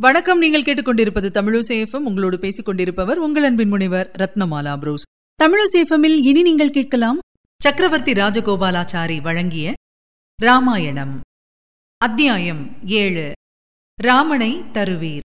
வணக்கம். நீங்கள் கேட்டுக்கொண்டிருப்பது தமிழசேஃபம் உங்களோடு பேசிக் கொண்டிருப்பவர் உங்கள் அன்பின் முனைவர் ரத்னமாலா புரூஸ். தமிழசேஃபமில் இனி நீங்கள் கேட்கலாம் சக்கரவர்த்தி ராஜகோபாலாச்சாரி வழங்கிய ராமாயணம். அத்தியாயம் ஏழு. ராமனை தருவீர்.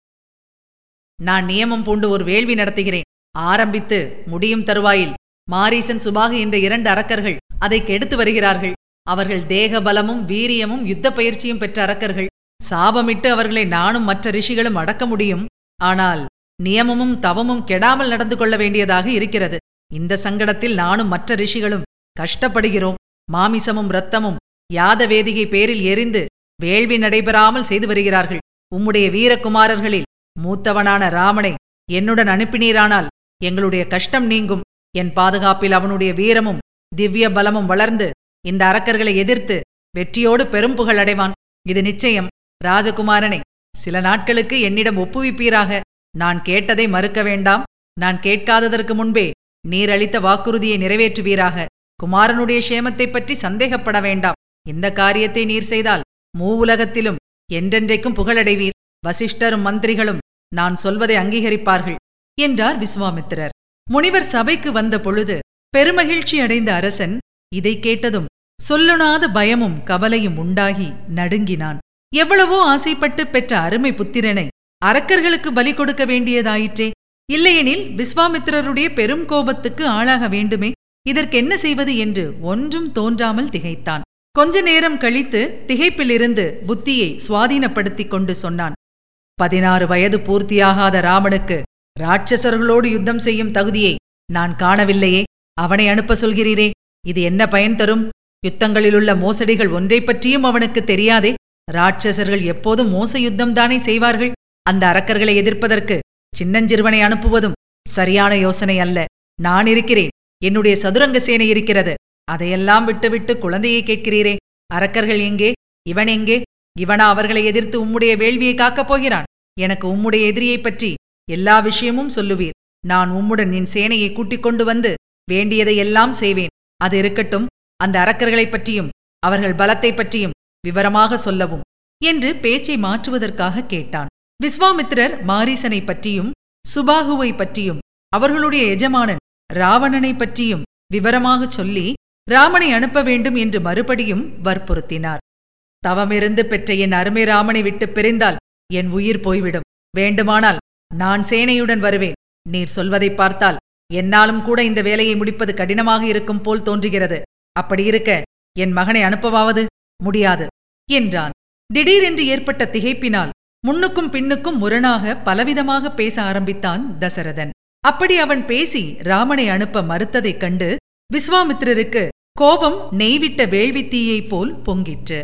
நான் நியமம் பூண்டு ஒரு வேள்வி நடத்துகிறேன். ஆரம்பித்து முடியும் தருவாயில் மாரீசன் சுபாகு என்ற இரண்டு அரக்கர்கள் அதை கெடுத்து வருகிறார்கள். அவர்கள் தேக பலமும் வீரியமும் யுத்த பயிற்சியும் பெற்ற அரக்கர்கள். சாபமிட்டு அவர்களை நானும் மற்ற ரிஷிகளும் அடக்க முடியும். ஆனால் நியமமும் தவமும் கெடாமல் நடந்து கொள்ள வேண்டியதாக இருக்கிறது. இந்த சங்கடத்தில் நானும் மற்ற ரிஷிகளும் கஷ்டப்படுகிறோம். மாமிசமும் இரத்தமும் யாதவேதிகை பேரில் எரிந்து வேள்வி நடைபெறாமல் செய்து வருகிறார்கள். உம்முடைய வீரகுமாரர்களில் மூத்தவனான ராமனை என்னுடன் அனுப்பினீரானால் எங்களுடைய கஷ்டம் நீங்கும். என் பாதுகாப்பில் அவனுடைய வீரமும் திவ்ய பலமும் வளர்ந்து இந்த அரக்கர்களை எதிர்த்து வெற்றியோடு பெரும் புகழ் அடைவான். இது நிச்சயம். ராஜகுமாரனை சில நாட்களுக்கு என்னிடம் ஒப்புவிப்பீராக. நான் கேட்டதை மறுக்க வேண்டாம். நான் கேட்காததற்கு முன்பே நீர் அளித்த வாக்குறுதியை நிறைவேற்றுவீராக. குமாரனுடைய சேமத்தைப் பற்றி சந்தேகப்பட வேண்டாம். இந்த காரியத்தை நீர் செய்தால் மூவுலகத்திலும் என்றென்றைக்கும் புகழடைவீர். வசிஷ்டரும் மந்திரிகளும் நான் சொல்வதை அங்கீகரிப்பார்கள் என்றார் விஸ்வாமித்திரர். முனிவர் சபைக்கு வந்த பொழுது பெருமகிழ்ச்சி அடைந்த அரசன் இதை கேட்டதும் சொல்லுணாத பயமும் கவலையும் உண்டாகி நடுங்கினான். எவ்வளவோ ஆசைப்பட்டு பெற்ற அருமை புத்திரனை அரக்கர்களுக்கு பலி கொடுக்க வேண்டியதாயிற்றே. இல்லையெனில் விஸ்வாமித்திரருடைய பெரும் கோபத்துக்கு ஆளாக வேண்டுமே. இதற்கென்ன செய்வது என்று ஒன்றும் தோன்றாமல் திகைத்தான். கொஞ்ச நேரம் கழித்து திகைப்பிலிருந்து புத்தியை சுவாதீனப்படுத்திக் கொண்டு சொன்னான். பதினாறு வயது பூர்த்தியாகாத ராமனுக்கு ராட்சசர்களோடு யுத்தம் செய்யும் தகுதியை நான் காணவில்லையே. அவனை அனுப்ப சொல்கிறீரே. இது என்ன பயன் தரும்? யுத்தங்களிலுள்ள மோசடிகள் ஒன்றைப் பற்றியும் அவனுக்கு தெரியாதே. ராட்சசர்கள் எப்போதும் மோச யுத்தம்தானே செய்வார்கள்? அந்த அரக்கர்களை எதிர்ப்பதற்கு சின்னஞ்சிறுவனை அனுப்புவதும் சரியான யோசனை அல்ல. நான் இருக்கிறேன். என்னுடைய சதுரங்க சேனை இருக்கிறது. அதையெல்லாம் விட்டுவிட்டு குழந்தையை கேட்கிறீரே. அரக்கர்கள் எங்கே? இவன் எங்கே? இவனா அவர்களை எதிர்த்து உம்முடைய வேள்வியை காக்கப் போகிறான். எனக்கு உம்முடைய எதிரியைப் பற்றி எல்லா விஷயமும் சொல்லுவீர். நான் உம்முடன் என் சேனையை கூட்டிக் கொண்டு வந்து வேண்டியதை எல்லாம் செய்வேன். அது இருக்கட்டும் அந்த அரக்கர்களைப் பற்றியும் அவர்கள் பலத்தைப் பற்றியும் விவரமாக சொல்லவும் என்று பேச்சை மாற்றுவதற்காக கேட்டான். விஸ்வாமித்திரர் மாரீசனை பற்றியும் சுபாகுவை பற்றியும் அவர்களுடைய எஜமானன் ராவணனை பற்றியும் விவரமாகச் சொல்லி ராமனை அனுப்ப வேண்டும் என்று மறுபடியும் வற்புறுத்தினார். தவமிருந்து பெற்ற என் அருமை ராமனை விட்டு பிரிந்தால் என் உயிர் போய்விடும். வேண்டுமானால் நான் சேனையுடன் வருவேன். நீர் சொல்வதைப் பார்த்தால் என்னாலும் கூட இந்த வேலையை முடிப்பது கடினமாக இருக்கும் போல் தோன்றுகிறது. அப்படி இருக்க என் மகனை அனுப்பவாவது? முடியாது என்றான். திடீரென்று ஏற்பட்ட திகைப்பினால் முன்னுக்கும் பின்னுக்கும் முரணாக பலவிதமாக பேச ஆரம்பித்தான் தசரதன். அப்படி அவன் பேசி ராமனை அனுப்ப மறுத்ததைக் கண்டு விஸ்வாமித்திரருக்கு கோபம் நெய்விட்ட வேள்வித்தீயைப் போல் பொங்கிற்று.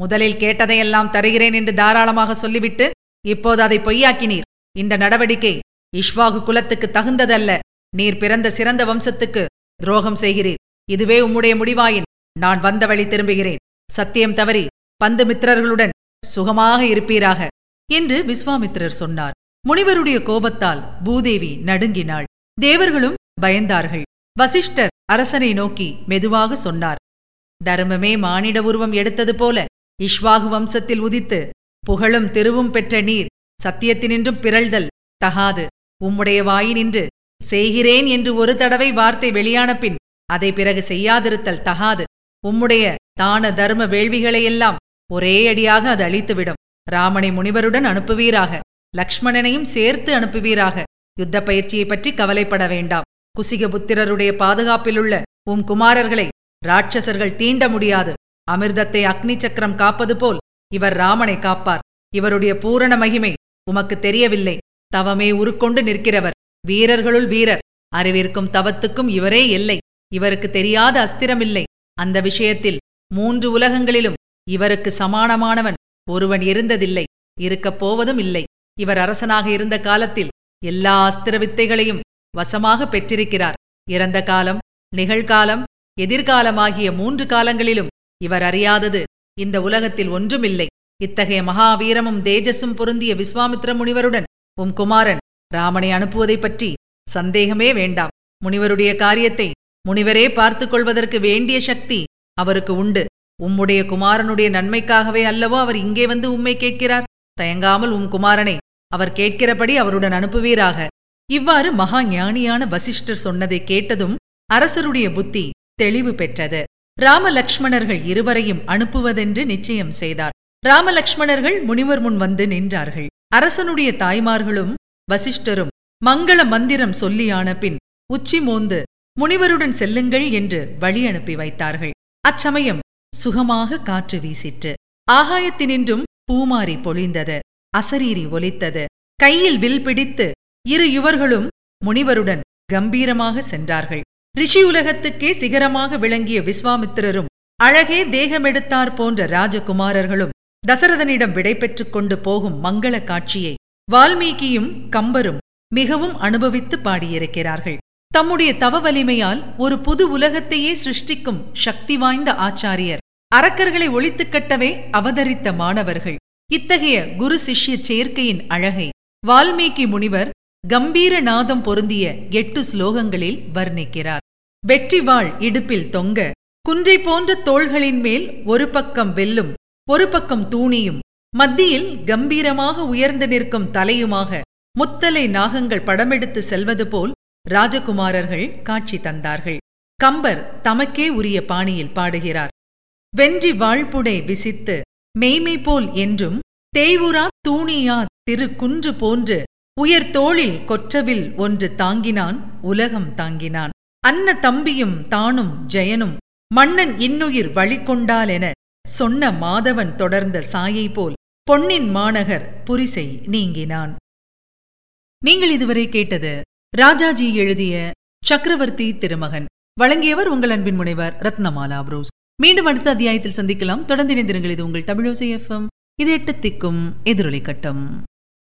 முதலில் கேட்டதையெல்லாம் தருகிறேன் என்று தாராளமாக சொல்லிவிட்டு இப்போது அதை பொய்யாக்கினீர். இந்த நடவடிக்கை இஷ்வாகு குலத்துக்கு தகுந்ததல்ல. நீர் பிறந்த சிறந்த வம்சத்துக்கு துரோகம் செய்கிறீர். இதுவே உம்முடைய முடிவாயின். நான் வந்த வழி திரும்புகிறேன். சத்தியம் தவறி பந்து மித்திரர்களுடன் சுகமாக இருப்பீராக என்று விஸ்வாமித்திரர் சொன்னார். முனிவருடைய கோபத்தால் பூதேவி நடுங்கினாள். தேவர்களும் பயந்தார்கள். வசிஷ்டர் அரசனை நோக்கி மெதுவாக சொன்னார். தர்மமே மானிட உருவம் எடுத்தது போல இஷ்வாகு வம்சத்தில் உதித்து புகழும் திருவும் பெற்ற நீர் சத்தியத்தினின்றும் பிறழ்தல் தகாது. உம்முடைய வாயினின்று செய்கிறேன் என்று ஒரு தடவை வார்த்தை வெளியான பின் அதை பிறகு செய்யாதிருத்தல் தகாது. உம்முடைய தான தர்ம வேள்விகளையெல்லாம் ஒரே அடியாக அது அழித்துவிடும். ராமனை முனிவருடன் அனுப்புவீராக. லக்ஷ்மணனையும் சேர்த்து அனுப்புவீராக. யுத்த பயிற்சியை பற்றி கவலைப்பட வேண்டாம். குசிகபுத்திரருடைய பாதுகாப்பிலுள்ள உம் குமாரர்களை ராட்சசர்கள் தீண்ட முடியாது. அமிர்தத்தை அக்னி சக்கரம் காப்பது போல் இவர் ராமனை காப்பார். இவருடைய பூரண மகிமை உமக்கு தெரியவில்லை. தவமே உருக்கொண்டு நிற்கிறவர். வீரர்களுள் வீரர். அறிவிற்கும் தவத்துக்கும் இவரே இல்லை. இவருக்கு தெரியாத அஸ்திரமில்லை. அந்த விஷயத்தில் மூன்று உலகங்களிலும் இவருக்கு சமானமானவன் ஒருவன் இருந்ததில்லை இருக்கப் போவதும் இல்லை. இவர் அரசனாக இருந்த காலத்தில் எல்லா அஸ்திர வித்தைகளையும் வசமாக பெற்றிருக்கிறார். இறந்த காலம் நிகழ்காலம் எதிர்காலமாகிய மூன்று காலங்களிலும் இவர் அறியாதது இந்த உலகத்தில் ஒன்றுமில்லை. இத்தகைய மகாவீரமும் தேஜஸும் பொருந்திய விஸ்வாமித்ர முனிவருடன் உம் குமாரன் ராமனை அனுப்புவதைப் பற்றி சந்தேகமே வேண்டாம். முனிவருடைய காரியத்தை முனிவரே பார்த்துக் கொள்வதற்கு வேண்டிய சக்தி அவருக்கு உண்டு. உம்முடைய குமாரனுடைய நன்மைக்காகவே அல்லவோ அவர் இங்கே வந்து உம்மை கேட்கிறார். தயங்காமல் உம் குமாரனை அவர் கேட்கிறபடி அவருடன் அனுப்புவீராக. இவ்வாறு மகா ஞானியான வசிஷ்டர் சொன்னதை கேட்டதும் அரசருடைய புத்தி தெளிவு பெற்றது. ராமலக்ஷ்மணர்கள் இருவரையும் அனுப்புவதென்று நிச்சயம் செய்தார். ராமலக்ஷ்மணர்கள் முனிவர் முன் வந்து நின்றார்கள். அரசனுடைய தாய்மார்களும் வசிஷ்டரும் மங்கள மந்திரம் சொல்லியான பின் உச்சி மோந்து முனிவருடன் செல்லுங்கள் என்று வழி அனுப்பி வைத்தார்கள். அச்சமயம் சுகமாக காற்று வீசிற்று. ஆகாயத்தினின்றும் பூமாரி பொழிந்தது. அசரீரி ஒலித்தது. கையில் வில் பிடித்து இரு யுவர்களும் முனிவருடன் கம்பீரமாக சென்றார்கள். ரிஷி உலகத்துக்கே சிகரமாக விளங்கிய விஸ்வாமித்திரரும் அழகே தேகமெடுத்தார் போன்ற ராஜகுமாரர்களும் தசரதனிடம் விடைபெற்றுக் கொண்டு போகும் மங்கள காட்சியை வால்மீகியும் கம்பரும் மிகவும் அனுபவித்து பாடியிருக்கிறார்கள். தம்முடைய தவ வலிமையால் ஒரு புது உலகத்தையே சிருஷ்டிக்கும் சக்தி வாய்ந்த ஆச்சாரியர். அரக்கர்களை ஒழித்துக் கட்டவே அவதரித்த மாணவர்கள். இத்தகைய குரு சிஷ்ய சேர்க்கையின் அழகை வால்மீகி முனிவர் கம்பீர நாதம் பொருந்திய எட்டு ஸ்லோகங்களில் வர்ணிக்கிறார். வெற்றி வாழ் இடுப்பில் தொங்க குன்றை போன்ற தோள்களின் மேல் ஒரு பக்கம் வெல்லும் ஒரு பக்கம் தூணியும் மத்தியில் கம்பீரமாக உயர்ந்து நிற்கும் தலையுமாக முத்தலை நாகங்கள் படமெடுத்து செல்வது போல் ராஜகுமாரர்கள் காட்சி தந்தார்கள். கம்பர் தமக்கே உரிய பாணியில் பாடுகிறார். வென்றி வாழ்புடை விசித்து மெய்மை போல் என்றும் தேய்வுரா தூணியா திரு குன்று போன்று உயர் தோளில் கொற்றவில் ஒன்று தாங்கினான் உலகம் தாங்கினான். அன்ன தம்பியும் தானும் ஜெயனும் மன்னன் இன்னுயிர் வழிகொண்டாலென சொன்ன மாதவன் தொடர்ந்த சாயை போல் பொன்னின் மாநகர் புரிசை நீங்கினான். நீங்கள் இதுவரை கேட்டது ராஜாஜி எழுதிய சக்கரவர்த்தி திருமகன். வழங்கியவர் உங்கள் அன்பின் முனைவர் ரத்னமாலா புரூஸ். மீண்டும் அடுத்த அத்தியாயத்தில் சந்திக்கலாம். தொடர்ந்து இணைந்திருங்கள். இது உங்கள் தமிழோசை எஃப்எம் இது எட்டு திக்கும் எதிரொலி கட்டம்.